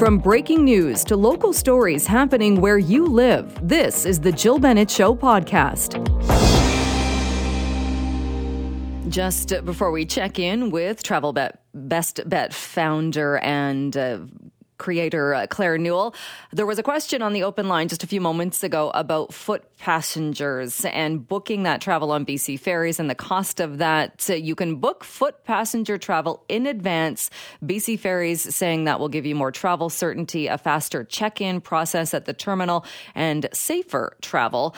From breaking news to local stories happening where you live, this is the Jill Bennett Show podcast. Just before we check in with Travel Bet Best Bet founder and uh, creator uh, Claire Newell. There was a question on the open line just a few moments ago about foot passengers and booking that travel on BC ferries and the cost of that. So You can book foot passenger travel in advance. BC ferries saying that will give you more travel certainty, a faster check in process at the terminal, and safer travel.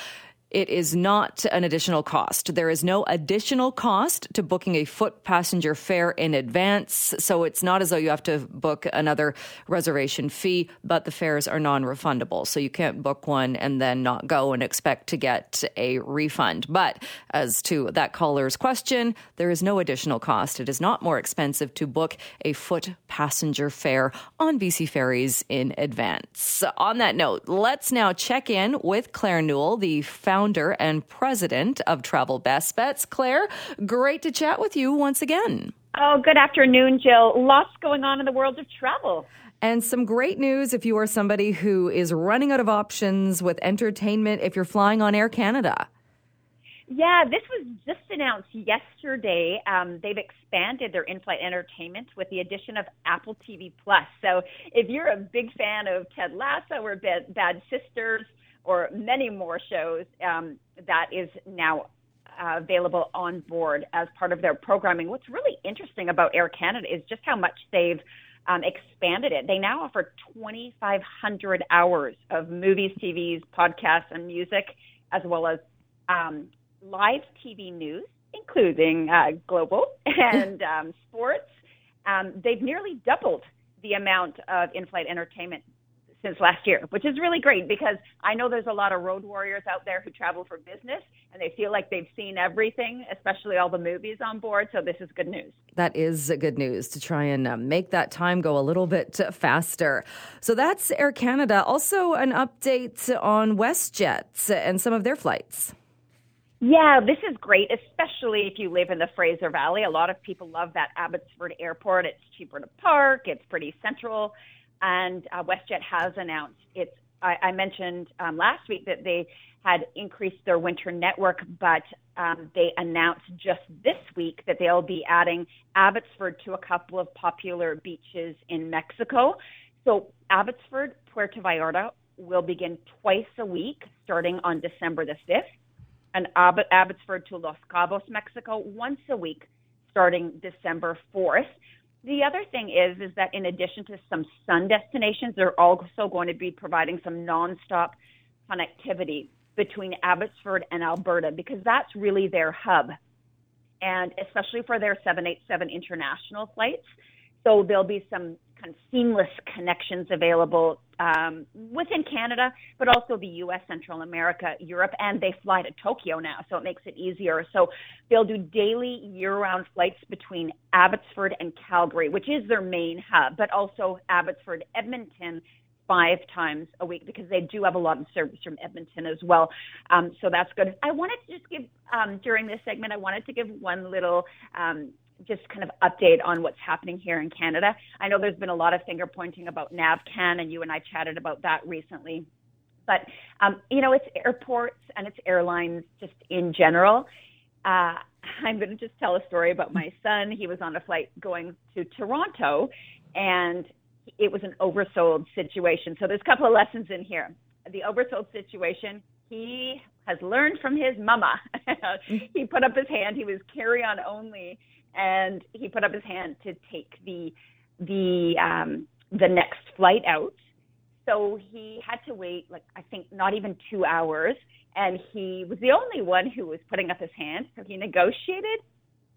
It is not an additional cost. There is no additional cost to booking a foot passenger fare in advance. So it's not as though you have to book another reservation fee, but the fares are non refundable. So you can't book one and then not go and expect to get a refund. But as to that caller's question, there is no additional cost. It is not more expensive to book a foot passenger fare on BC Ferries in advance. On that note, let's now check in with Claire Newell, the founder founder and president of Travel Best Bets. Claire, great to chat with you once again. Oh, good afternoon, Jill. Lots going on in the world of travel. And some great news if you are somebody who is running out of options with entertainment if you're flying on Air Canada. Yeah, this was just announced yesterday. Um, they've expanded their in-flight entertainment with the addition of Apple TV Plus. So, if you're a big fan of Ted Lasso or Bad Sisters, or many more shows um, that is now uh, available on board as part of their programming. What's really interesting about Air Canada is just how much they've um, expanded it. They now offer 2,500 hours of movies, TVs, podcasts, and music, as well as um, live TV news, including uh, global and um, sports. Um, they've nearly doubled the amount of in-flight entertainment since last year, which is really great because I know there's a lot of road warriors out there who travel for business and they feel like they've seen everything, especially all the movies on board. So this is good news. That is good news to try and uh, make that time go a little bit faster. So that's Air Canada. Also, an update on WestJet and some of their flights. Yeah, this is great, especially if you live in the Fraser Valley. A lot of people love that Abbotsford Airport. It's cheaper to park, it's pretty central and uh, WestJet has announced its. I, I mentioned um, last week that they had increased their winter network, but um, they announced just this week that they'll be adding Abbotsford to a couple of popular beaches in Mexico. So Abbotsford, Puerto Vallarta will begin twice a week starting on December the 5th, and Abbotsford to Los Cabos, Mexico, once a week starting December 4th. The other thing is is that in addition to some sun destinations, they're also going to be providing some nonstop connectivity between Abbotsford and Alberta because that's really their hub. And especially for their 787 international flights. So there'll be some kind of seamless connections available um, within Canada, but also the U.S., Central America, Europe, and they fly to Tokyo now, so it makes it easier. So they'll do daily year-round flights between Abbotsford and Calgary, which is their main hub, but also Abbotsford, Edmonton, five times a week because they do have a lot of service from Edmonton as well. Um, so that's good. I wanted to just give um, during this segment, I wanted to give one little um, just kind of update on what's happening here in Canada. I know there's been a lot of finger pointing about NavCan, and you and I chatted about that recently. But um, you know, it's airports and it's airlines just in general. Uh, I'm going to just tell a story about my son. He was on a flight going to Toronto, and it was an oversold situation. So there's a couple of lessons in here. The oversold situation. He has learned from his mama. he put up his hand. He was carry on only and he put up his hand to take the the um, the next flight out. So he had to wait like I think not even two hours, and he was the only one who was putting up his hand. So he negotiated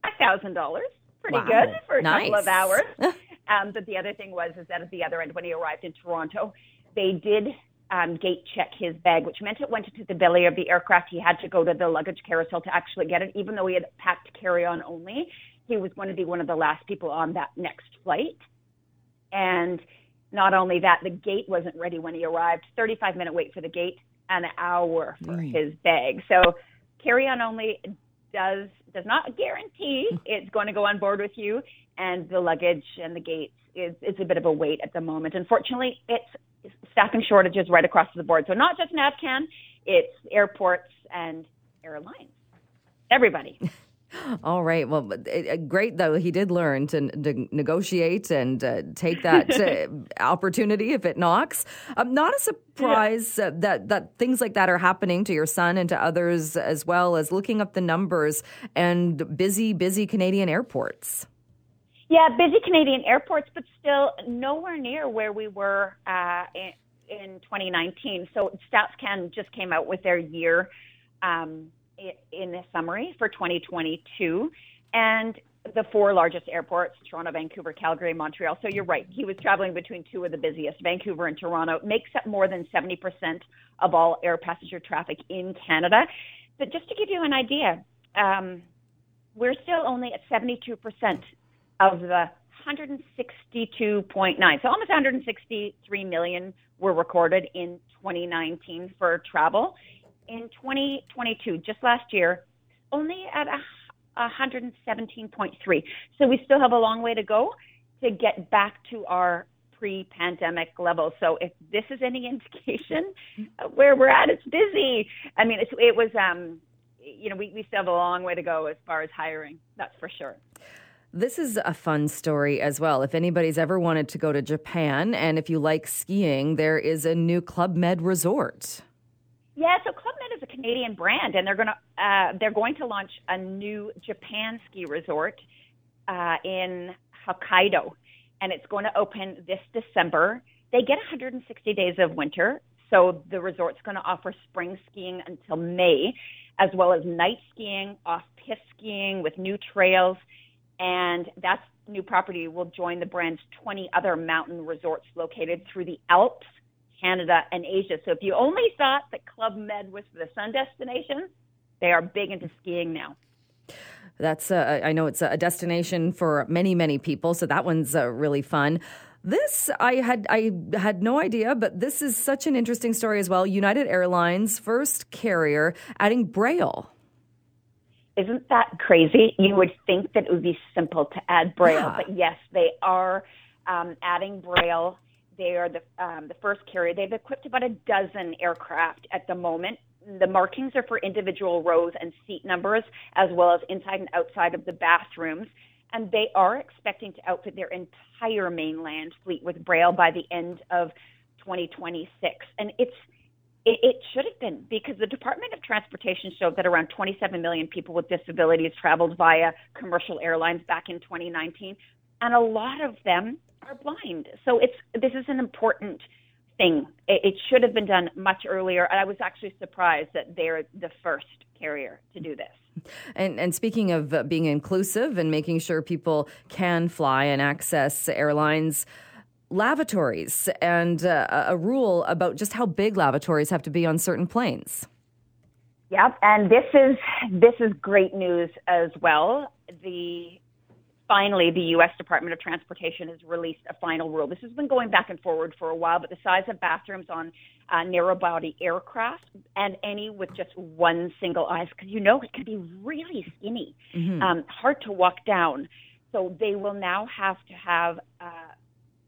a thousand dollars, pretty wow. good for a nice. couple of hours. um, but the other thing was is that at the other end, when he arrived in Toronto, they did um, gate check his bag, which meant it went into the belly of the aircraft. He had to go to the luggage carousel to actually get it, even though he had packed carry on only he was going to be one of the last people on that next flight. And not only that, the gate wasn't ready when he arrived. 35 minute wait for the gate, an hour for mm. his bag. So carry on only does does not guarantee it's going to go on board with you, and the luggage and the gates is, is a bit of a wait at the moment. Unfortunately, it's staffing shortages right across the board. So not just NAVCAN, it's airports and airlines. Everybody. All right. Well, great though. He did learn to, to negotiate and uh, take that uh, opportunity if it knocks. Um, not a surprise yeah. uh, that that things like that are happening to your son and to others as well as looking up the numbers and busy, busy Canadian airports. Yeah, busy Canadian airports, but still nowhere near where we were uh, in, in 2019. So StatsCan just came out with their year. Um, in the summary for 2022. And the four largest airports Toronto, Vancouver, Calgary, Montreal. So you're right. He was traveling between two of the busiest. Vancouver and Toronto makes up more than 70% of all air passenger traffic in Canada. But just to give you an idea, um, we're still only at 72% of the 162.9. So almost 163 million were recorded in 2019 for travel in 2022, just last year, only at a 117.3. So we still have a long way to go to get back to our pre-pandemic levels. So if this is any indication where we're at, it's busy. I mean, it was, um, you know, we, we still have a long way to go as far as hiring. That's for sure. This is a fun story as well. If anybody's ever wanted to go to Japan and if you like skiing, there is a new Club Med resort. Yeah, so Club Med is a Canadian brand, and they're going to uh, they're going to launch a new Japan ski resort uh, in Hokkaido, and it's going to open this December. They get 160 days of winter, so the resort's going to offer spring skiing until May, as well as night skiing, off-piste skiing with new trails, and that new property will join the brand's 20 other mountain resorts located through the Alps Canada, and Asia. So if you only thought that Club Med was the sun destination, they are big into skiing now. That's uh, I know it's a destination for many many people, so that one's uh, really fun. This I had I had no idea, but this is such an interesting story as well. United Airlines first carrier adding Braille. Isn't that crazy? You would think that it would be simple to add Braille, yeah. but yes, they are um, adding Braille they are the um, the first carrier. They've equipped about a dozen aircraft at the moment. The markings are for individual rows and seat numbers, as well as inside and outside of the bathrooms. And they are expecting to outfit their entire mainland fleet with Braille by the end of 2026. And it's it, it should have been because the Department of Transportation showed that around 27 million people with disabilities traveled via commercial airlines back in 2019, and a lot of them are blind. So it's this is an important thing. It, it should have been done much earlier. And I was actually surprised that they're the first carrier to do this. And, and speaking of being inclusive and making sure people can fly and access airlines, lavatories and uh, a rule about just how big lavatories have to be on certain planes. Yep, and this is this is great news as well. The finally, the U.S. Department of Transportation has released a final rule. This has been going back and forward for a while, but the size of bathrooms on uh, narrow body aircraft and any with just one single aisle, because you know it can be really skinny, mm-hmm. um, hard to walk down. So they will now have to have uh,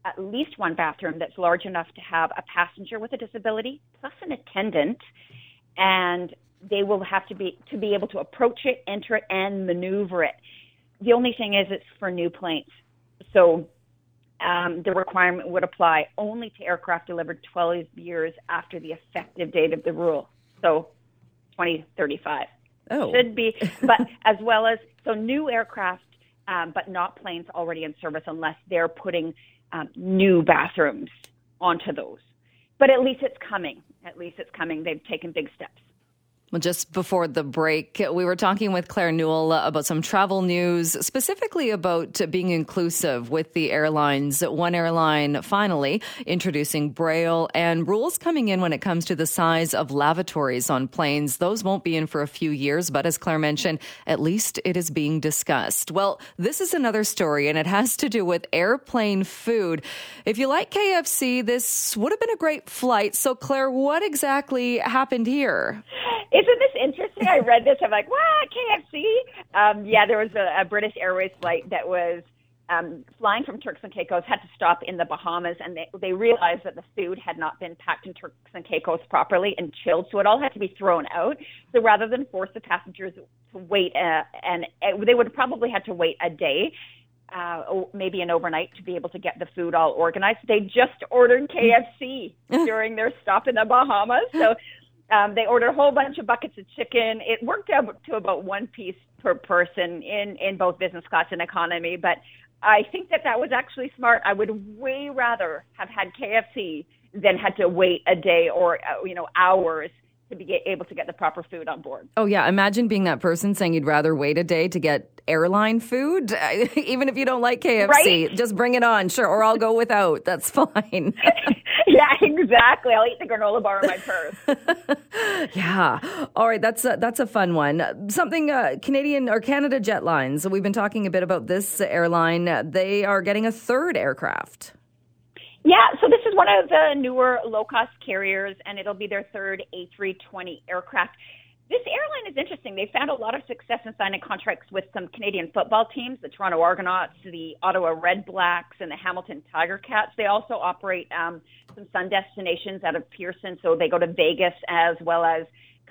at least one bathroom that's large enough to have a passenger with a disability plus an attendant, and they will have to be to be able to approach it, enter it, and maneuver it. The only thing is it's for new planes. So um, the requirement would apply only to aircraft delivered 12 years after the effective date of the rule. So 2035. Oh. Should be, but as well as, so new aircraft, um, but not planes already in service unless they're putting um, new bathrooms onto those. But at least it's coming. At least it's coming. They've taken big steps. Well, just before the break, we were talking with Claire Newell about some travel news, specifically about being inclusive with the airlines. One airline finally introducing Braille and rules coming in when it comes to the size of lavatories on planes. Those won't be in for a few years, but as Claire mentioned, at least it is being discussed. Well, this is another story, and it has to do with airplane food. If you like KFC, this would have been a great flight. So, Claire, what exactly happened here? Isn't this interesting? I read this. I'm like, wow, KFC. Um, yeah, there was a, a British Airways flight that was um, flying from Turks and Caicos had to stop in the Bahamas, and they, they realized that the food had not been packed in Turks and Caicos properly and chilled, so it all had to be thrown out. So rather than force the passengers to wait, uh, and uh, they would probably had to wait a day, uh, maybe an overnight to be able to get the food all organized. They just ordered KFC during their stop in the Bahamas, so. Um, they ordered a whole bunch of buckets of chicken. It worked out to about one piece per person in in both business class and economy. But I think that that was actually smart. I would way rather have had KFC than had to wait a day or uh, you know hours to be able to get the proper food on board. Oh yeah, imagine being that person saying you'd rather wait a day to get airline food, even if you don't like KFC. Right? Just bring it on, sure, or I'll go without. That's fine. yeah, exactly. I'll eat the granola bar in my purse. yeah. All right, that's a, that's a fun one. Something uh, Canadian or Canada Jetlines. We've been talking a bit about this airline. They are getting a third aircraft. Yeah, so this is one of the newer low cost carriers, and it'll be their third A320 aircraft. This airline is interesting. They found a lot of success in signing contracts with some Canadian football teams, the Toronto Argonauts, the Ottawa Red Blacks, and the Hamilton Tiger Cats. They also operate um, some sun destinations out of Pearson, so they go to Vegas as well as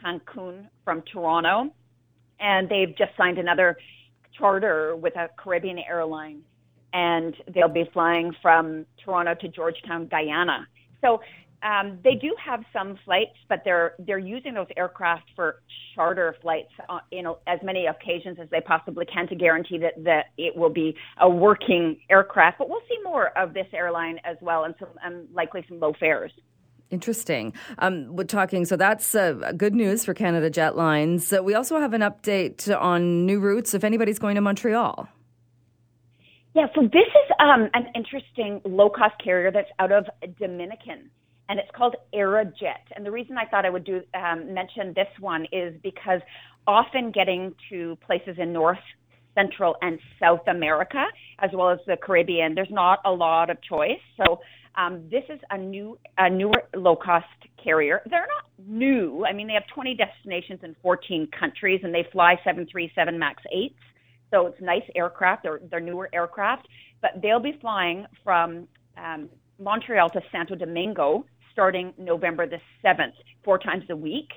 Cancun from Toronto. And they've just signed another charter with a Caribbean airline and they'll be flying from Toronto to Georgetown, Guyana. So um, they do have some flights, but they're they're using those aircraft for charter flights uh, in as many occasions as they possibly can to guarantee that that it will be a working aircraft. But we'll see more of this airline as well, and some and likely some low fares. Interesting. Um, we're talking, so that's uh, good news for Canada Jetlines. Uh, we also have an update on new routes if anybody's going to Montreal. Yeah, so this is um, an interesting low cost carrier that's out of Dominican, and it's called Arajet. And the reason I thought I would do um, mention this one is because often getting to places in North, Central, and South America, as well as the Caribbean, there's not a lot of choice. So um, this is a new, a newer low cost carrier. They're not new. I mean, they have 20 destinations in 14 countries, and they fly 737 Max 8s. So it's nice aircraft. They're, they're newer aircraft, but they'll be flying from um, Montreal to Santo Domingo starting November the 7th, four times a week.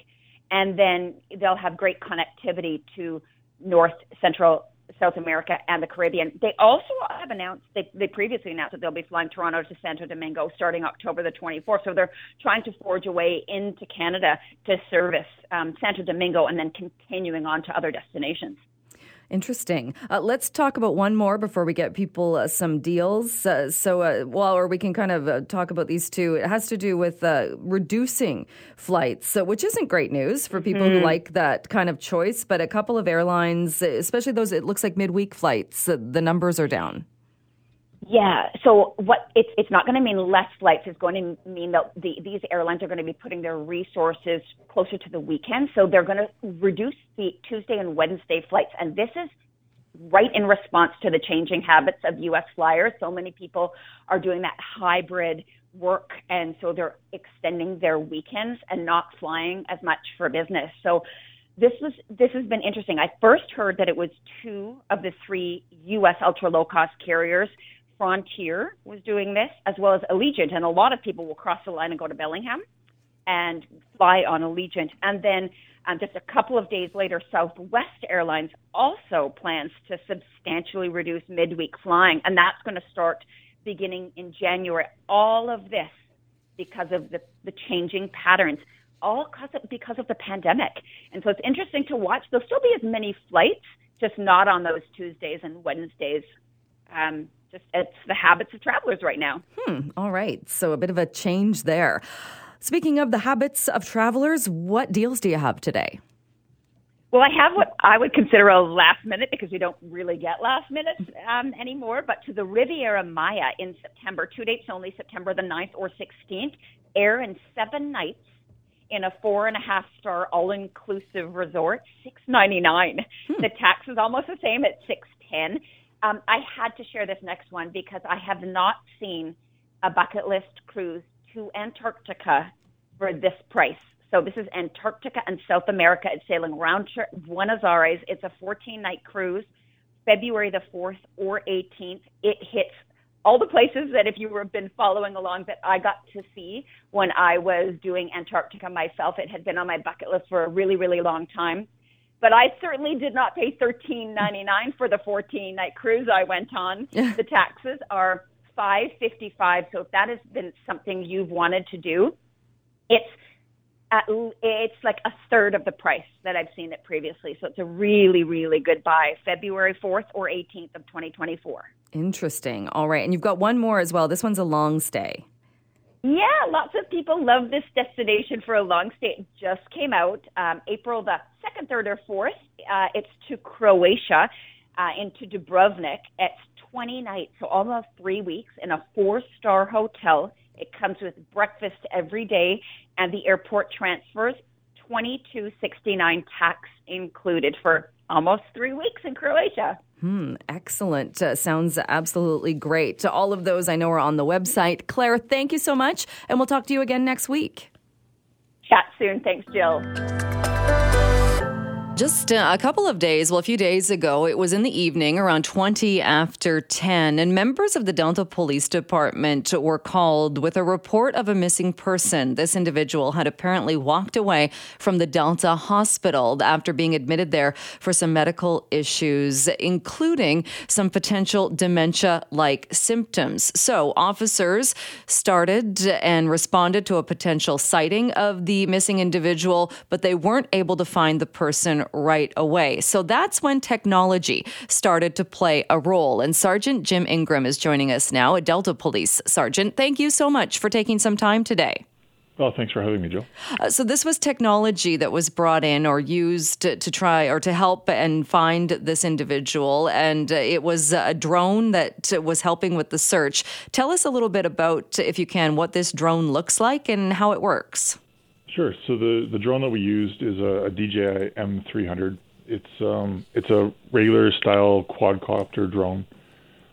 And then they'll have great connectivity to North, Central, South America, and the Caribbean. They also have announced, they, they previously announced that they'll be flying Toronto to Santo Domingo starting October the 24th. So they're trying to forge a way into Canada to service um, Santo Domingo and then continuing on to other destinations. Interesting. Uh, let's talk about one more before we get people uh, some deals. Uh, so, uh, well, or we can kind of uh, talk about these two. It has to do with uh, reducing flights, which isn't great news for people mm-hmm. who like that kind of choice. But a couple of airlines, especially those, it looks like midweek flights, the numbers are down. Yeah. So what it's it's not going to mean less flights. It's going to mean that the, these airlines are going to be putting their resources closer to the weekend. So they're going to reduce the Tuesday and Wednesday flights, and this is right in response to the changing habits of U.S. flyers. So many people are doing that hybrid work, and so they're extending their weekends and not flying as much for business. So this was this has been interesting. I first heard that it was two of the three U.S. ultra low cost carriers Frontier was doing this, as well as Allegiant. And a lot of people will cross the line and go to Bellingham and fly on Allegiant. And then um, just a couple of days later, Southwest Airlines also plans to substantially reduce midweek flying. And that's going to start beginning in January. All of this because of the, the changing patterns, all because of, because of the pandemic. And so it's interesting to watch. There'll still be as many flights, just not on those Tuesdays and Wednesdays um, just it's the habits of travelers right now. Hmm. All right. So a bit of a change there. Speaking of the habits of travelers, what deals do you have today? Well, I have what I would consider a last minute because we don't really get last minutes um, anymore. But to the Riviera Maya in September, two dates only, September the 9th or 16th, air in seven nights in a four and a half star all inclusive resort, six ninety nine. Hmm. The tax is almost the same at six ten. Um, I had to share this next one because I have not seen a bucket list cruise to Antarctica for this price. So this is Antarctica and South America. It's sailing round trip Buenos Aires. It's a 14 night cruise February the 4th or 18th, it hits all the places that if you have been following along that I got to see when I was doing Antarctica myself, it had been on my bucket list for a really, really long time. But I certainly did not pay thirteen ninety nine for the fourteen night cruise I went on. the taxes are five fifty five. So if that has been something you've wanted to do, it's at, it's like a third of the price that I've seen it previously. So it's a really, really good buy. February 4th or 18th of 2024. Interesting. All right. And you've got one more as well. This one's a long stay. Yeah, lots of people love this destination for a long stay. It just came out um, April the 2nd, 3rd, or 4th. Uh, it's to Croatia, uh, into Dubrovnik. It's 20 nights, so almost three weeks in a four star hotel. It comes with breakfast every day and the airport transfers, 2269 tax included for almost three weeks in Croatia. Hmm, excellent. Uh, sounds absolutely great. To All of those I know are on the website. Claire, thank you so much, and we'll talk to you again next week. Chat soon. Thanks, Jill. Just uh, a couple of days, well, a few days ago, it was in the evening around 20 after 10, and members of the Delta Police Department were called with a report of a missing person. This individual had apparently walked away from the Delta hospital after being admitted there for some medical issues, including some potential dementia like symptoms. So, officers started and responded to a potential sighting of the missing individual, but they weren't able to find the person right away. So that's when technology started to play a role. And Sergeant Jim Ingram is joining us now, a Delta Police Sergeant. Thank you so much for taking some time today. Well, thanks for having me, Jill. Uh, so, this was technology that was brought in or used to, to try or to help and find this individual. And uh, it was a drone that was helping with the search. Tell us a little bit about, if you can, what this drone looks like and how it works. Sure. So the, the drone that we used is a, a DJI M300. It's um, it's a regular style quadcopter drone.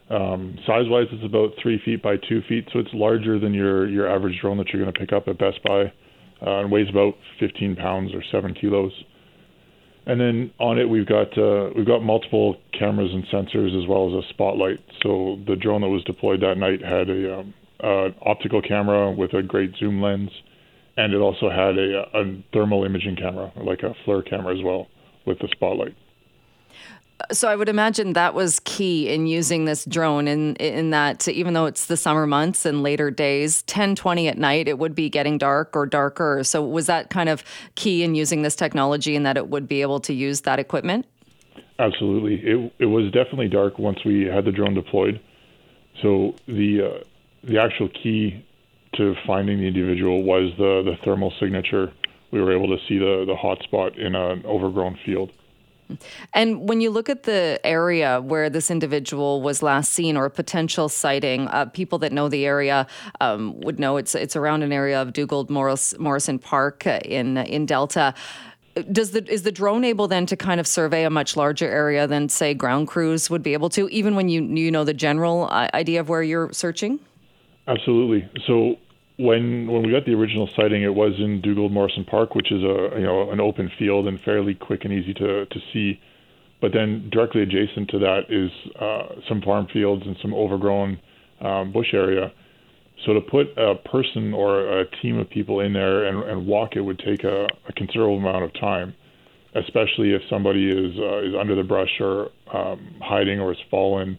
Um, size wise, it's about three feet by two feet, so it's larger than your your average drone that you're going to pick up at Best Buy, uh, and weighs about 15 pounds or seven kilos. And then on it, we've got uh, we've got multiple cameras and sensors as well as a spotlight. So the drone that was deployed that night had a um, uh, optical camera with a great zoom lens and it also had a, a thermal imaging camera, like a FLIR camera as well, with the spotlight. So I would imagine that was key in using this drone in in that even though it's the summer months and later days 10 20 at night it would be getting dark or darker. So was that kind of key in using this technology and that it would be able to use that equipment? Absolutely. It it was definitely dark once we had the drone deployed. So the uh, the actual key to finding the individual was the, the thermal signature. We were able to see the, the hot spot in an overgrown field. And when you look at the area where this individual was last seen or a potential sighting, uh, people that know the area um, would know it's it's around an area of Dugald Morris, Morrison Park uh, in in Delta. Does the is the drone able then to kind of survey a much larger area than say ground crews would be able to, even when you you know the general uh, idea of where you're searching? Absolutely. So when when we got the original sighting, it was in Dugald Morrison Park, which is a you know an open field and fairly quick and easy to to see. But then directly adjacent to that is uh, some farm fields and some overgrown um, bush area. So to put a person or a team of people in there and, and walk it would take a, a considerable amount of time, especially if somebody is uh, is under the brush or um, hiding or has fallen.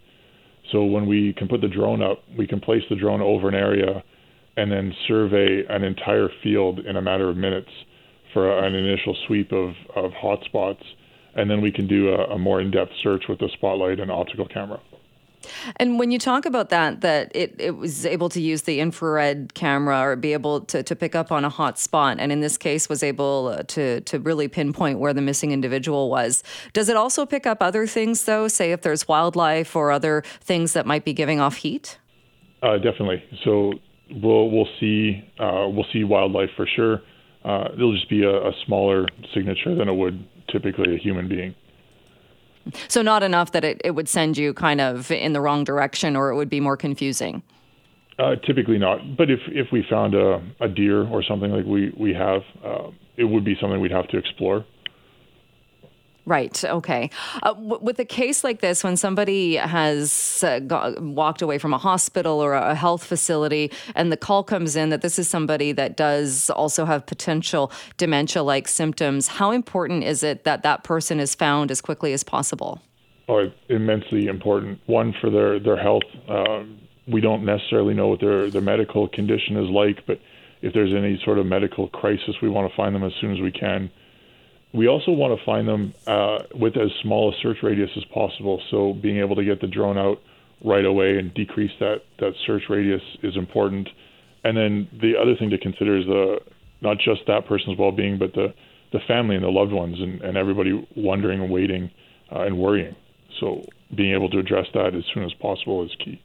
So when we can put the drone up, we can place the drone over an area and then survey an entire field in a matter of minutes for an initial sweep of, of hotspots. And then we can do a, a more in depth search with the spotlight and optical camera. And when you talk about that, that it, it was able to use the infrared camera or be able to, to pick up on a hot spot, and in this case was able to, to really pinpoint where the missing individual was. Does it also pick up other things, though, say if there's wildlife or other things that might be giving off heat? Uh, definitely. So we'll we'll see uh, we'll see wildlife for sure. Uh, it'll just be a, a, smaller signature than it would typically a human being. So not enough that it, it would send you kind of in the wrong direction, or it would be more confusing. Uh, typically not, but if if we found a, a deer or something like we we have, uh, it would be something we'd have to explore. Right. Okay. Uh, w- with a case like this, when somebody has uh, got, walked away from a hospital or a health facility, and the call comes in that this is somebody that does also have potential dementia-like symptoms, how important is it that that person is found as quickly as possible? Oh, immensely important. One for their their health. Um, we don't necessarily know what their their medical condition is like, but if there's any sort of medical crisis, we want to find them as soon as we can we also want to find them uh, with as small a search radius as possible. So being able to get the drone out right away and decrease that, that search radius is important. And then the other thing to consider is the not just that person's well-being, but the the family and the loved ones and, and everybody wondering and waiting uh, and worrying. So being able to address that as soon as possible is key.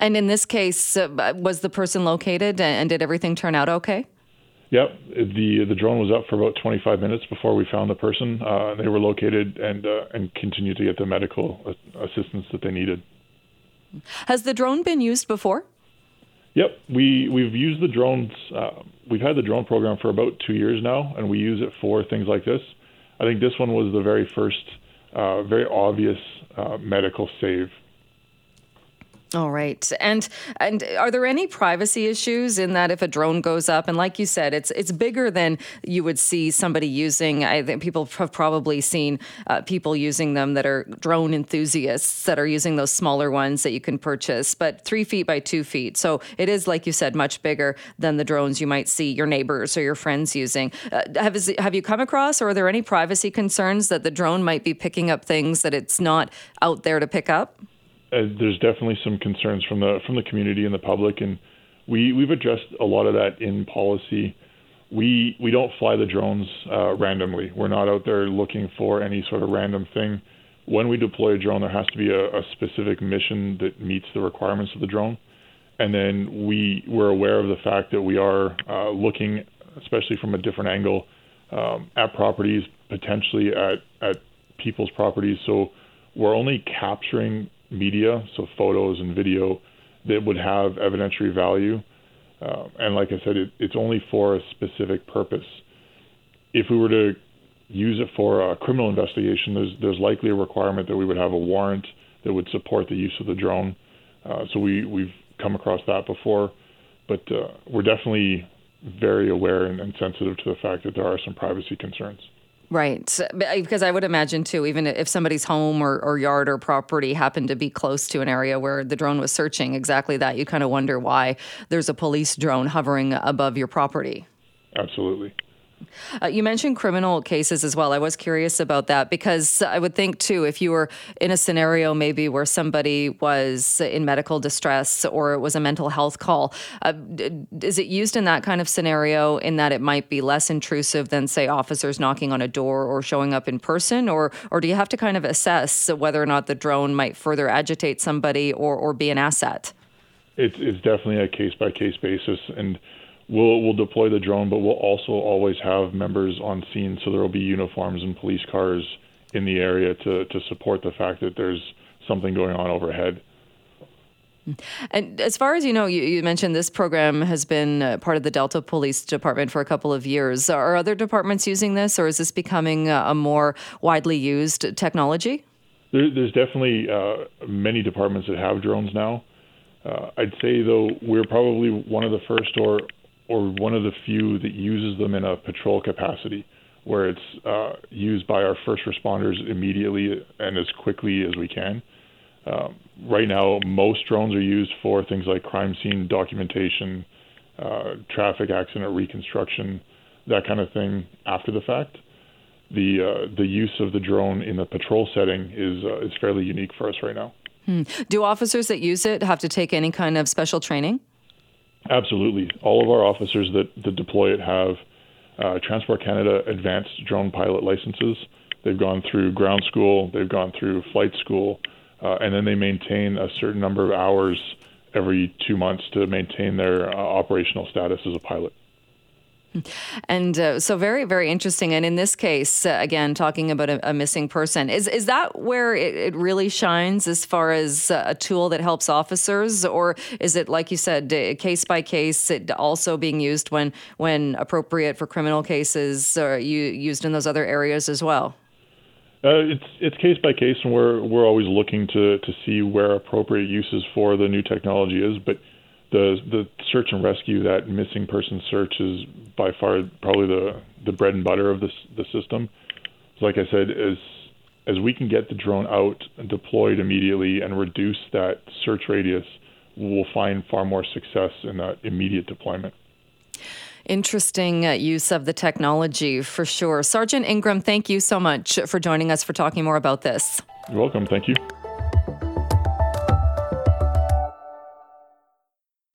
And in this case, uh, was the person located and did everything turn out okay? Yep, the the drone was up for about 25 minutes before we found the person. Uh, they were located and uh, and continued to get the medical assistance that they needed. Has the drone been used before? Yep, we we've used the drones. Uh, we've had the drone program for about two years now, and we use it for things like this. I think this one was the very first, uh, very obvious uh, medical save all right. And and are there any privacy issues in that if a drone goes up and like you said it's it's bigger than you would see somebody using I think people have probably seen uh, people using them that are drone enthusiasts that are using those smaller ones that you can purchase but 3 feet by 2 feet. So it is like you said much bigger than the drones you might see your neighbors or your friends using. Uh, have have you come across or are there any privacy concerns that the drone might be picking up things that it's not out there to pick up? Uh, there's definitely some concerns from the from the community and the public, and we we've addressed a lot of that in policy. We we don't fly the drones uh, randomly. We're not out there looking for any sort of random thing. When we deploy a drone, there has to be a, a specific mission that meets the requirements of the drone, and then we we're aware of the fact that we are uh, looking, especially from a different angle, um, at properties, potentially at at people's properties. So we're only capturing media, so photos and video, that would have evidentiary value. Uh, and like I said, it, it's only for a specific purpose. If we were to use it for a criminal investigation, there's there's likely a requirement that we would have a warrant that would support the use of the drone. Uh, so we we've come across that before, but uh, we're definitely very aware and, and sensitive to the fact that there are some privacy concerns. Right. Uh, because I would imagine, too, even if somebody's home or, or, yard or property happened to be close to an area where the drone was searching exactly that, you kind of wonder why there's a police drone hovering above your property. Absolutely. Uh, you mentioned criminal cases as well. I was curious about that because I would think, too, if you were in a scenario maybe where somebody was in medical distress or it was a mental health call, uh, is it used in that kind of scenario in that it might be less intrusive than, say, officers knocking on a door or showing up in person? Or, or do you have to kind of assess whether or not the drone might further agitate somebody or, or be an asset? It's, it's definitely a case by case basis. And we'll we'll deploy the drone, but we'll also always have members on scene, so there will be uniforms and police cars in the area to to support the fact that there's something going on overhead. And as far as you know, you, you mentioned this program has been uh, part of the Delta Police Department for a couple of years. Are other departments using this, or is this becoming a more widely used technology? There, there's definitely uh, many departments that have drones now. Uh, I'd say though we're probably one of the first or or one of the few that uses them in a patrol capacity, where it's uh, used by our first responders immediately and as quickly as we can. Um, right now, most drones are used for things like crime scene documentation, uh, traffic accident reconstruction, that kind of thing after the fact. The uh, the use of the drone in the patrol setting is uh, is fairly unique for us right now. Hmm. Do officers that use it have to take any kind of special training? Absolutely. All of our officers that, that deploy it have uh, Transport Canada advanced drone pilot licenses. They've gone through ground school, they've gone through flight school, uh, and then they maintain a certain number of hours every two months to maintain their uh, operational status as a pilot. And uh, so, very, very interesting. And in this case, uh, again, talking about a, a, missing person, is is that where it, it really shines as far as uh, a tool that helps officers, or is it like you said, case by case, it also being used when when appropriate for criminal cases, or you used in those other areas as well? Uh, it's it's case by case, and we're we're always looking to to see where appropriate uses for the new technology is. But the the search and rescue, that missing person search, is by far probably the the bread and butter of this the system. Like I said, as as we can get the drone out and deployed immediately and reduce that search radius, we'll find far more success in that immediate deployment. Interesting uh, use of the technology for sure. Sergeant Ingram, thank you so much for joining us for talking more about this. You're welcome. Thank you.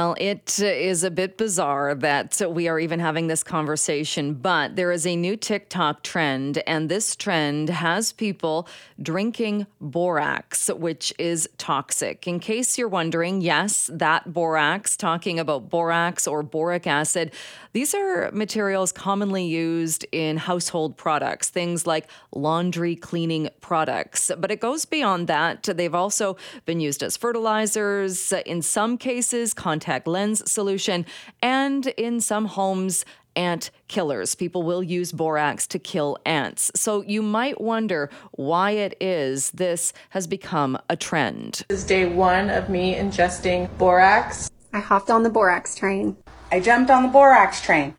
Well, it is a bit bizarre that we are even having this conversation, but there is a new TikTok trend, and this trend has people drinking borax, which is toxic. In case you're wondering, yes, that borax, talking about borax or boric acid, these are materials commonly used in household products, things like laundry cleaning products. But it goes beyond that. They've also been used as fertilizers, in some cases, contact contact lens solution, and in some homes, ant killers. People will use borax to kill ants. So you might wonder why it is this has become a trend. This is day one of me ingesting borax. I hopped on the borax train. I jumped on the borax train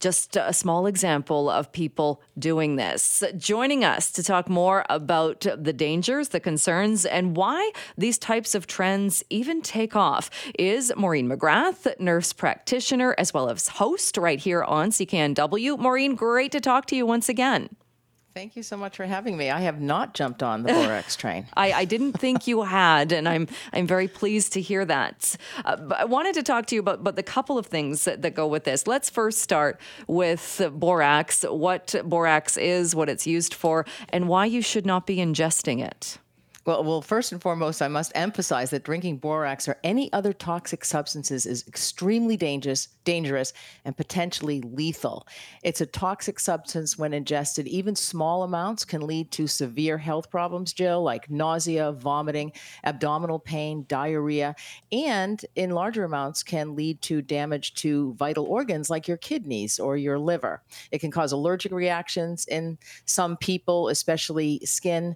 just a small example of people doing this. Joining us to talk more about the dangers, the concerns, and why these types of trends even take off is Maureen McGrath, nurse practitioner, as well as host right here on CKNW. Maureen, great to talk to you once again. Thank you so much for having me. I have not jumped on the Borax train. I, I, didn't think you had, and I'm I'm very pleased to hear that. Uh, but I wanted to talk to you about, about the couple of things that, that go with this. Let's first start with borax, what borax is, what it's used for, and why you should not be ingesting it. Well, well, first and foremost, I must emphasize that drinking borax or any other toxic substances is extremely dangerous, dangerous and potentially lethal. It's a toxic substance when ingested. Even small amounts can lead to severe health problems, Jill, like nausea, vomiting, abdominal pain, diarrhea, and in larger amounts can lead to damage to vital organs like your kidneys or your liver. It can cause allergic reactions in some people, especially skin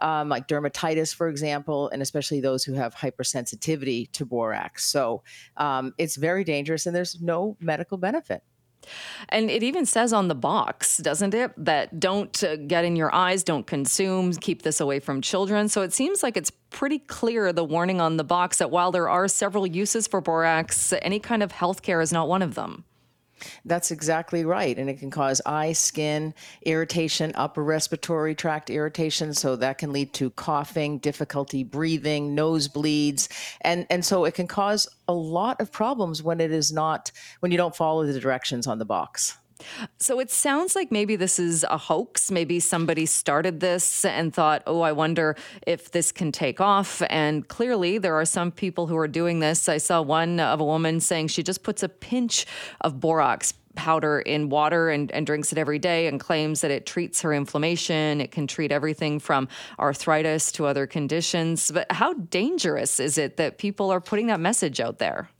um, like dermatitis, for example, and especially those who have hypersensitivity to borax. So um, it's very dangerous and there's no medical benefit. And it even says on the box, doesn't it, that don't uh, get in your eyes, don't consume, keep this away from children. So it seems like it's pretty clear the warning on the box that while there are several uses for borax, any kind of health care is not one of them. That's exactly right. And it can cause eye, skin irritation, upper respiratory tract irritation. So that can lead to coughing, difficulty breathing, nosebleeds. And, and so it can cause a lot of problems when it is not, when you don't follow the directions on the box. So it sounds like maybe this is a hoax. Maybe somebody started this and thought, oh, I wonder if this can take off. And clearly, there are some people who are doing this. I saw one of a woman saying she just puts a pinch of borax powder in water and, and drinks it every day and claims that it treats her inflammation. It can treat everything from arthritis to other conditions. But how dangerous is it that people are putting that message out there?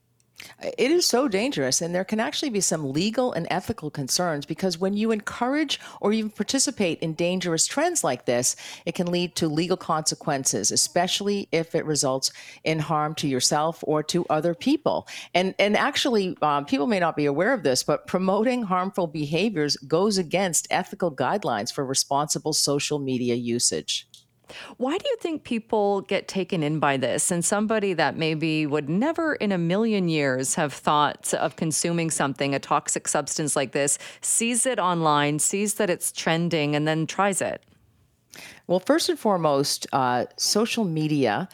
It is so dangerous, and there can actually be some legal and ethical concerns because when you encourage or even participate in dangerous trends like this, it can lead to legal consequences, especially if it results in harm to yourself or to other people. And and actually, um, people may not be aware of this, but promoting harmful behaviors goes against ethical guidelines for responsible social media usage. Why do you think people get taken in by this? And somebody that maybe would never in a million years have thought of consuming something, a toxic substance like this, sees it online, sees that it's trending, and then tries it? Well, first and foremost, uh, social media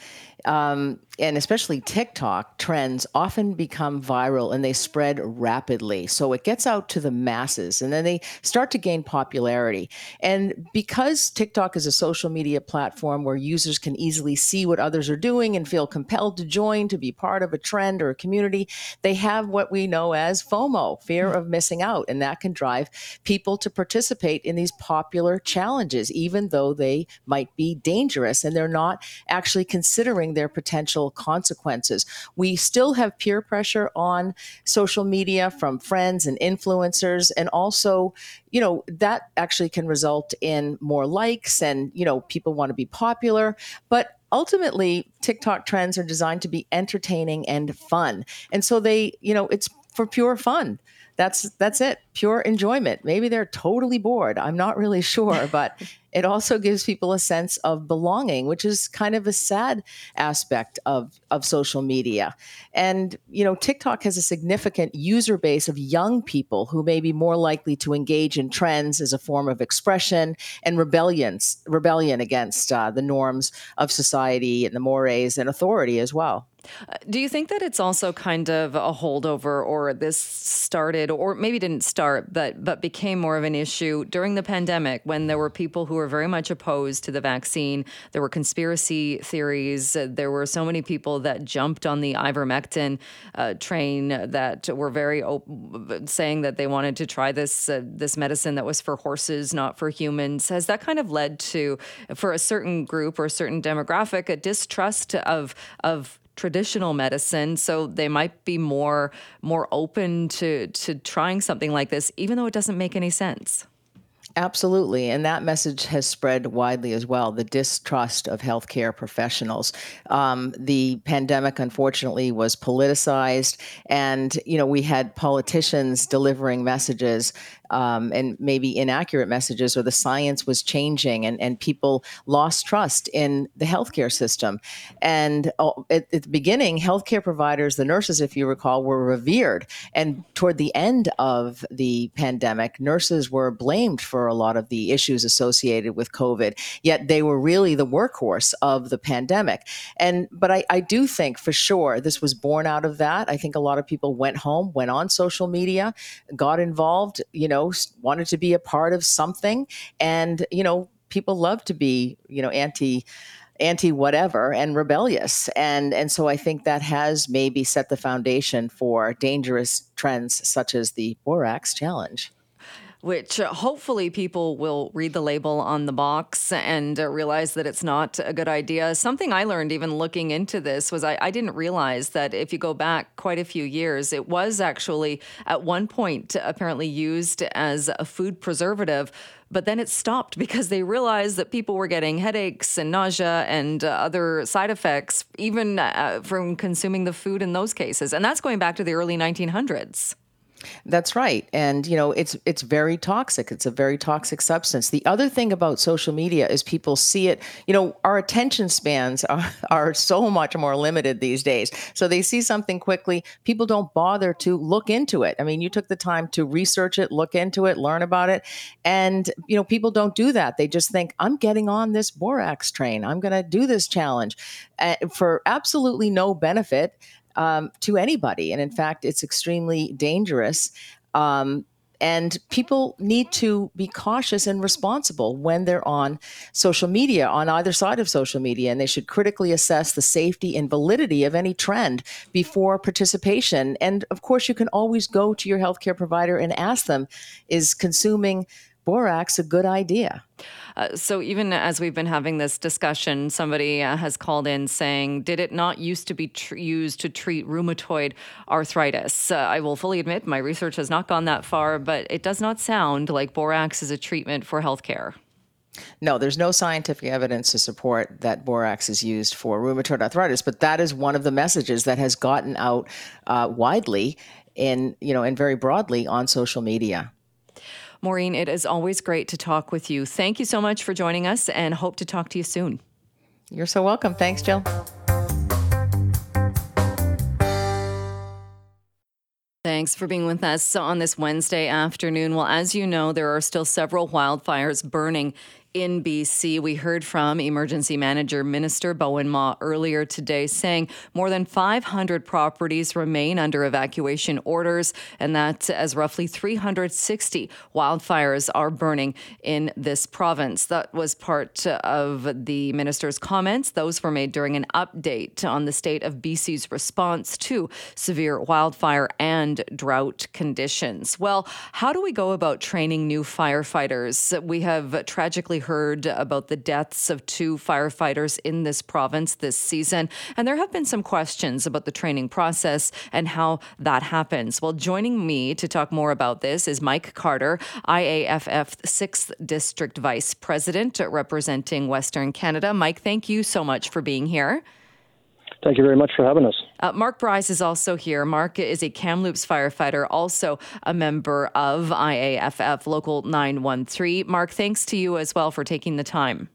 um, and especially TikTok trends often become viral and they spread rapidly. So it gets out to the masses and then they start to gain popularity. And because TikTok is a social media platform where users can easily see what others are doing and feel compelled to join to be part of a trend or a community, they have what we know as FOMO, fear of missing out. And that can drive people to participate in these popular challenges, even though they might be dangerous and they're not actually considering their potential consequences. We still have peer pressure on social media from friends and influencers, and also, you know, that actually can result in more likes and, you know, people want to be popular. But ultimately TikTok trends are designed to be entertaining and fun. And so they, you know, it's for pure fun. That's that's it. Pure enjoyment. Maybe they're totally bored. I'm not really sure, but it also gives people a sense of belonging, which is kind of a sad aspect of, of social media. And, you know, TikTok has a significant user base of young people who may be more likely to engage in trends as a form of expression and rebellions, rebellion against uh, the norms of society and the mores and authority as well. Uh, do you think that it's also kind of a holdover, or this started, or maybe didn't start, but but became more of an issue during the pandemic when there were people who were very much opposed to the vaccine. There were conspiracy theories. Uh, there were so many people that jumped on the ivermectin uh, train that were very op- saying that they wanted to try this uh, this medicine that was for horses, not for humans. Has that kind of led to, for a certain group or a certain demographic, a distrust of of traditional medicine so they might be more more open to to trying something like this even though it doesn't make any sense Absolutely. And that message has spread widely as well the distrust of healthcare professionals. Um, the pandemic, unfortunately, was politicized. And, you know, we had politicians delivering messages um, and maybe inaccurate messages, or the science was changing, and, and people lost trust in the healthcare system. And uh, at, at, the beginning, healthcare providers, the nurses, if you recall, were revered. And toward the end of the pandemic, nurses were blamed for a lot of the issues associated with COVID, yet they were really the workhorse of the pandemic. And but I, I do think for sure this was born out of that. I think a lot of people went home, went on social media, got involved, you know know, wanted to be a part of something. And, you know, people love to be, you know, anti anti whatever and rebellious and and so i think that has maybe set the foundation for dangerous trends such as the borax challenge which uh, hopefully people will read the label on the box and uh, realize that it's not a good idea. Something I learned even looking into this was I, I, didn't realize that if you go back quite a few years, it was actually at one point apparently used as a food preservative. But then it stopped because they realized that people were getting headaches and nausea and uh, other side effects, even uh, from consuming the food in those cases. And that's going back to the early 1900s. That's right. And you know, it's it's very toxic. It's a very toxic substance. The other thing about social media is people see it, you know, our attention spans are, are so much more limited these days. So they see something quickly, people don't bother to look into it. I mean, you took the time to research it, look into it, learn about it, and you know, people don't do that. They just think I'm getting on this borax train. I'm going to do this challenge uh, for absolutely no benefit um, to anybody. And in fact, it's extremely dangerous. Um, and people need to be cautious and responsible when they're on social media, on either side of social media, and they should critically assess the safety and validity of any trend before participation. And of course, you can always go to your healthcare provider and ask them, is consuming borax a good idea? Uh, so even as we've been having this discussion, somebody uh, has called in saying, "Did it not used to be tr- used to treat rheumatoid arthritis?" Uh, I will fully admit my research has not gone that far, but it does not sound like borax is a treatment for healthcare. No, there's no scientific evidence to support that borax is used for rheumatoid arthritis, but that is one of the messages that has gotten out uh, widely in you know and very broadly on social media. Maureen, it is always great to talk with you. Thank you so much for joining us and hope to talk to you soon. You're so welcome. Thanks, Jill. Thanks for being with us on this Wednesday afternoon. Well, as you know, there are still several wildfires burning in BC. We heard from Emergency Manager Minister Bowinn Ma earlier today saying more than 500 properties remain under evacuation orders, and that as roughly 360 wildfires are burning in this province. That was part of the minister's comments. Those were made during an update on the state of BC's response to severe wildfire and drought conditions. Well, how do we go about training new firefighters? We have tragically heard about the deaths of two firefighters in this province this season. And there have been some questions about the training process and how that happens. Well, joining me to talk more about this is Mike Carter, IAFF 6th District Vice President representing Western Canada. Mike, thank you so much for being here. Thank you very much for having us. Uh, Mark Bryce is also here. Mark is a Kamloops firefighter, also a member of IAFF Local 913. Mark, thanks to you as well for taking the time.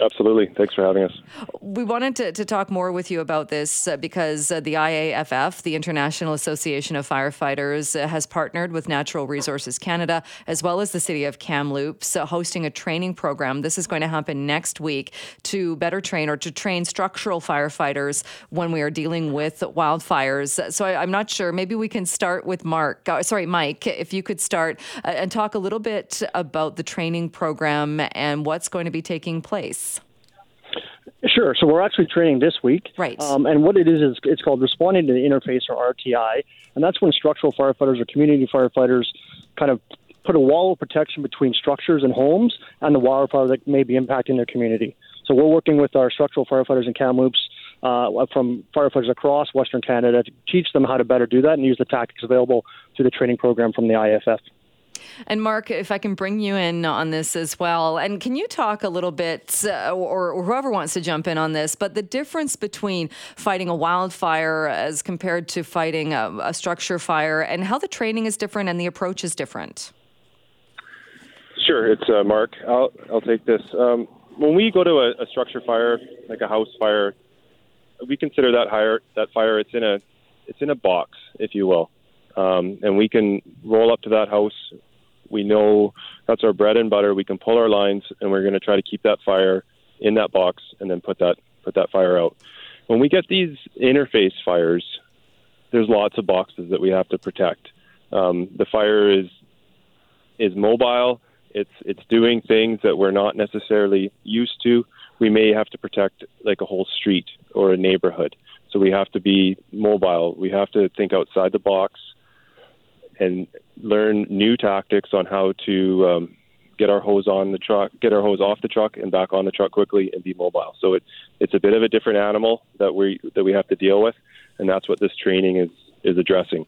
Absolutely. Thanks for having us. We wanted to, to talk more with you about this uh, because uh, the IAFF, the International Association of Firefighters, uh, has partnered with Natural Resources Canada as well as the City of Kamloops, uh, hosting a training program. This is going to happen next week to better train or to train structural firefighters when we are dealing with wildfires. So I, am not sure. Maybe we can start with Mark. Uh, sorry, Mike, if you could start uh, and talk a little bit about the training program and what's going to be taking place. Sure. So we're actually training this week. Right. Um, and what it is is it's called responding to the interface or RTI, and that's when structural firefighters or community firefighters kind of put a wall of protection between structures and homes and the wildfire that may be impacting their community. So we're working with our structural firefighters in Kamloops uh, from firefighters across Western Canada to teach them how to better do that and use the tactics available through the training program from the IAFF. And Mark, if I can bring you in on this as well, and can you talk a little bit, uh, or, or, whoever wants to jump in on this, but the difference between fighting a wildfire as compared to fighting a, a structure fire, and how the training is different and the approach is different? Sure, it's uh, Mark. I'll I'll take this. Um, when we go to a, a structure fire, like a house fire, we consider that higher that fire. It's in a it's in a box, if you will, um, and we can roll up to that house we know that's our bread and butter. We can pull our lines, and we're going to try to keep that fire in that box, and then put that put that fire out. When we get these interface fires, there's lots of boxes that we have to protect. Um, the fire is is mobile. It's it's doing things that we're not necessarily used to. We may have to protect like a whole street or a neighborhood. So we have to be mobile. We have to think outside the box and learn new tactics on how to um, get our hose on the truck, get our hose off the truck, and back on the truck quickly, and be mobile. So it, it's a bit of a different animal that we that we have to deal with, and that's what this training is is addressing.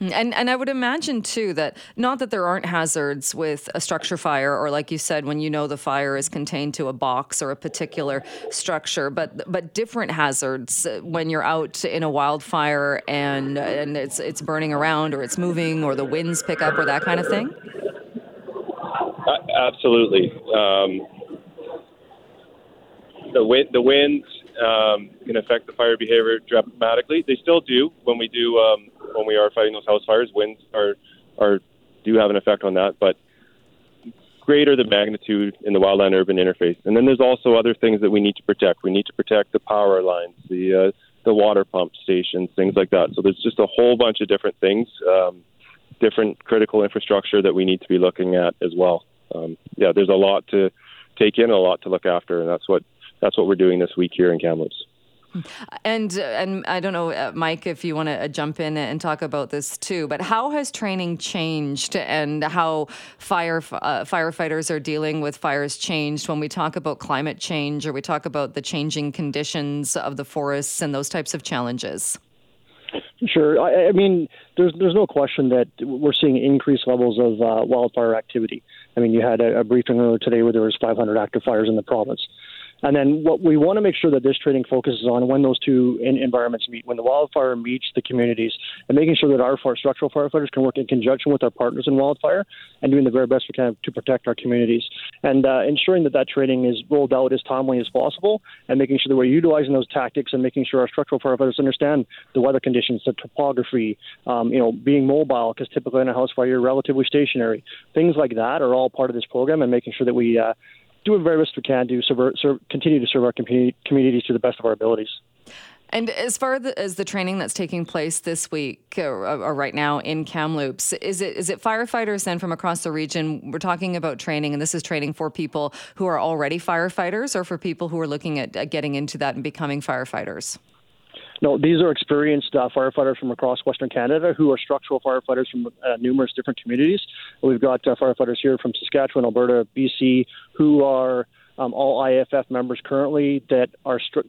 And and I would imagine too that not that there aren't hazards with a structure fire or like you said when you know the fire is contained to a box or a particular structure but but different hazards when you're out in a wildfire and and it's it's burning around or it's moving or the winds pick up or that kind of thing. Uh, absolutely. Um, the wind the winds um, can affect the fire behavior dramatically. They still do when we do um, when we are fighting those house fires. Winds are are do have an effect on that, but greater the magnitude in the wildland urban interface. And then there's also other things that we need to protect. We need to protect the power lines, the uh, the water pump stations, things like that. So there's just a whole bunch of different things, um, different critical infrastructure that we need to be looking at as well. Um, yeah, there's a lot to take in, a lot to look after, and that's what that's what we're doing this week here in Kamloops. And and I don't know, uh, Mike, if you want to uh, jump in and talk about this too. But how has training changed, and how fire uh, firefighters are dealing with fires changed when we talk about climate change, or we talk about the changing conditions of the forests and those types of challenges? Sure. I, I mean, there's there's no question that we're seeing increased levels of uh, wildfire activity. I mean, you had a, a briefing earlier today where there was 500 active fires in the province. And then what we want to make sure that this training focuses on when those two environments meet, when the wildfire meets the communities, and making sure that our fire, structural firefighters can work in conjunction with our partners in wildfire and doing the very best we can to protect our communities. And uh, ensuring that that training is rolled out as timely as possible and making sure that we're utilizing those tactics and making sure our structural firefighters understand the weather conditions, the topography, um, you know, being mobile, because typically in a house fire you're relatively stationary. Things like that are all part of this program and making sure that we uh, do the very best we can to serve, serve, continue to serve our communities to the best of our abilities. And as far as the training that's taking place this week or, or, right now in Kamloops, is it is it firefighters then from across the region? We're talking about training, and this is training for people who are already firefighters, or for people who are looking at getting into that and becoming firefighters. No, these are experienced uh, firefighters from across Western Canada who are structural firefighters from uh, numerous different communities. We've got uh, firefighters here from Saskatchewan, Alberta, BC, who are um, all IFF members currently that are stru-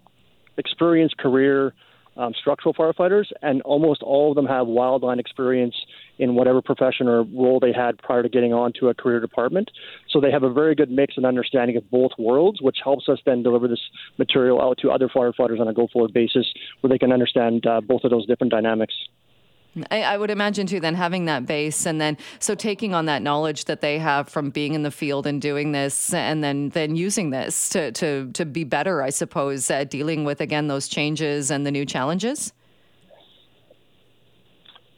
experienced career um, structural firefighters, and almost all of them have wildland experience in whatever profession or role they had prior to getting onto a career department. So they have a very good mix and understanding of both worlds, which helps us then deliver this material out to other firefighters on a go forward basis where they can understand uh, both of those different dynamics. I, I, would imagine too, then having that base and then so taking on that knowledge that they have from being in the field and doing this and then then using this to to to be better, I suppose, at dealing with again those changes and the new challenges.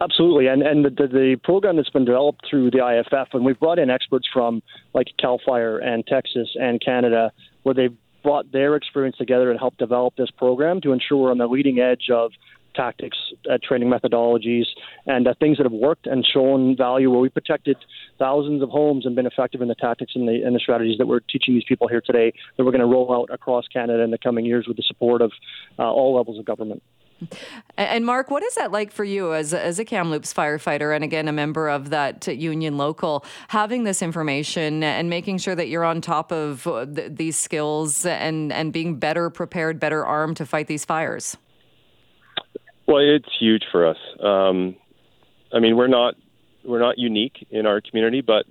Absolutely, and and the, the program that's been developed through the IFF, and we've brought in experts from like Cal Fire and Texas and Canada, where they've brought their experience together and helped develop this program to ensure we're on the leading edge of tactics, uh, training methodologies, and uh, things that have worked and shown value. Where we protected thousands of homes and been effective in the tactics and the, and the strategies that we're teaching these people here today that we're going to roll out across Canada in the coming years with the support of uh, all levels of government. And Mark, what is that like for you as as a Kamloops firefighter, and again a member of that union local, having this information and making sure that you're on top of uh, th- these skills and and being better prepared, better armed to fight these fires? Well, it's huge for us. Um, I mean, we're not we're not unique in our community, but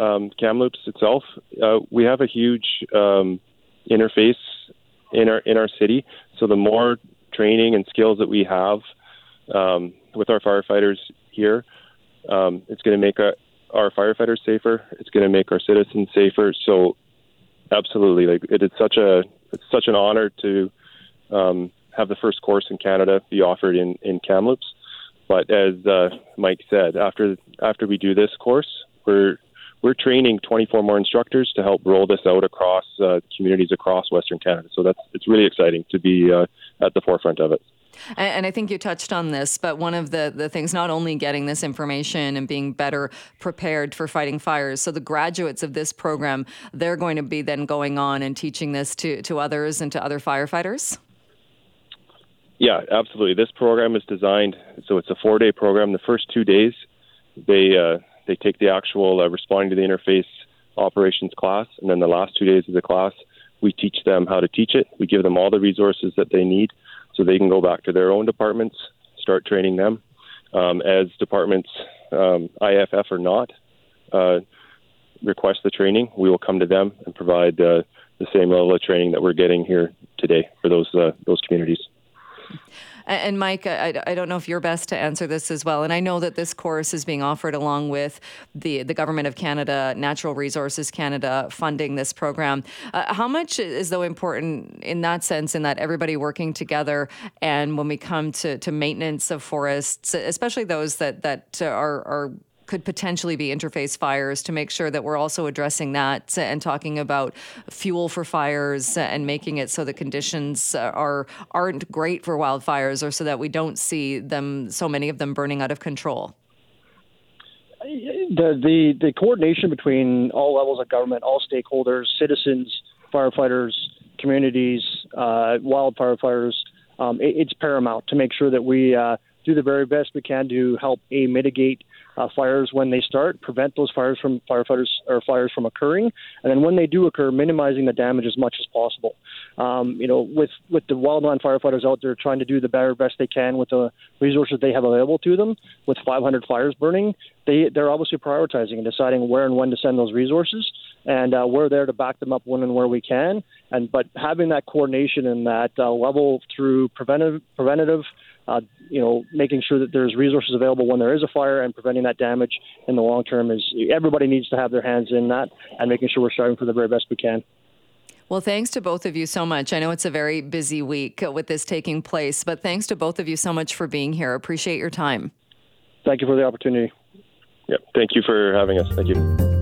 um, Kamloops itself, uh, we have a huge um, interface in our in our city. So the more training and skills that we have um, with our firefighters here, um, it's going to make our, our firefighters safer. It's going to make our citizens safer. So, absolutely, like it is such a it's such an honor to um, have the first course in Canada be offered in in Kamloops. But as uh, Mike said, after after we do this course, we're we're training 24 more instructors to help roll this out across uh, communities across Western Canada. So that's it's really exciting to be uh, at the forefront of it. And I think you touched on this, but one of the, the things, not only getting this information and being better prepared for fighting fires. So the graduates of this program, they're going to be then going on and teaching this to, to others and to other firefighters? Yeah, absolutely. This program is designed so it's a four day program. The first two days, they uh, they take the actual uh, responding to the interface operations class, and then the last two days of the class, we teach them how to teach it. We give them all the resources that they need, so they can go back to their own departments, start training them. Um, as departments, um, IAFF or not, uh, request the training, we will come to them and provide uh, the same level of training that we're getting here today for those uh, those communities. And Mike, I, I, don't know if you're best to answer this as well. And I know that this course is being offered along with the, the Government of Canada, Natural Resources Canada funding this program. Uh, how much is, though, important in that sense, in that everybody working together and when we come to, to maintenance of forests, especially those that, that are, are could potentially be interface fires to make sure that we're also addressing that and talking about fuel for fires and making it so the conditions are aren't great for wildfires or so that we don't see them so many of them burning out of control. The the the coordination between all levels of government all stakeholders citizens firefighters communities uh, wildfire fires um, it, it's paramount to make sure that we uh, do the very best we can to help a mitigate uh, fires when they start, prevent those fires from firefighters or fires from occurring, and then when they do occur, minimizing the damage as much as possible. Um, you know, with with the wildland firefighters out there trying to do the very best they can with the resources they have available to them, with 500 fires burning, they they're obviously prioritizing and deciding where and when to send those resources, and uh, we're there to back them up when and where we can. And but having that coordination and that uh, level through preventive preventative uh, you know, making sure that there's resources available when there is a fire and preventing that damage in the long term is everybody needs to have their hands in that and making sure we're striving for the very best we can. Well, thanks to both of you so much. I know it's a very busy week with this taking place, but thanks to both of you so much for being here. Appreciate your time. Thank you for the opportunity. Yep. Thank you for having us. Thank you.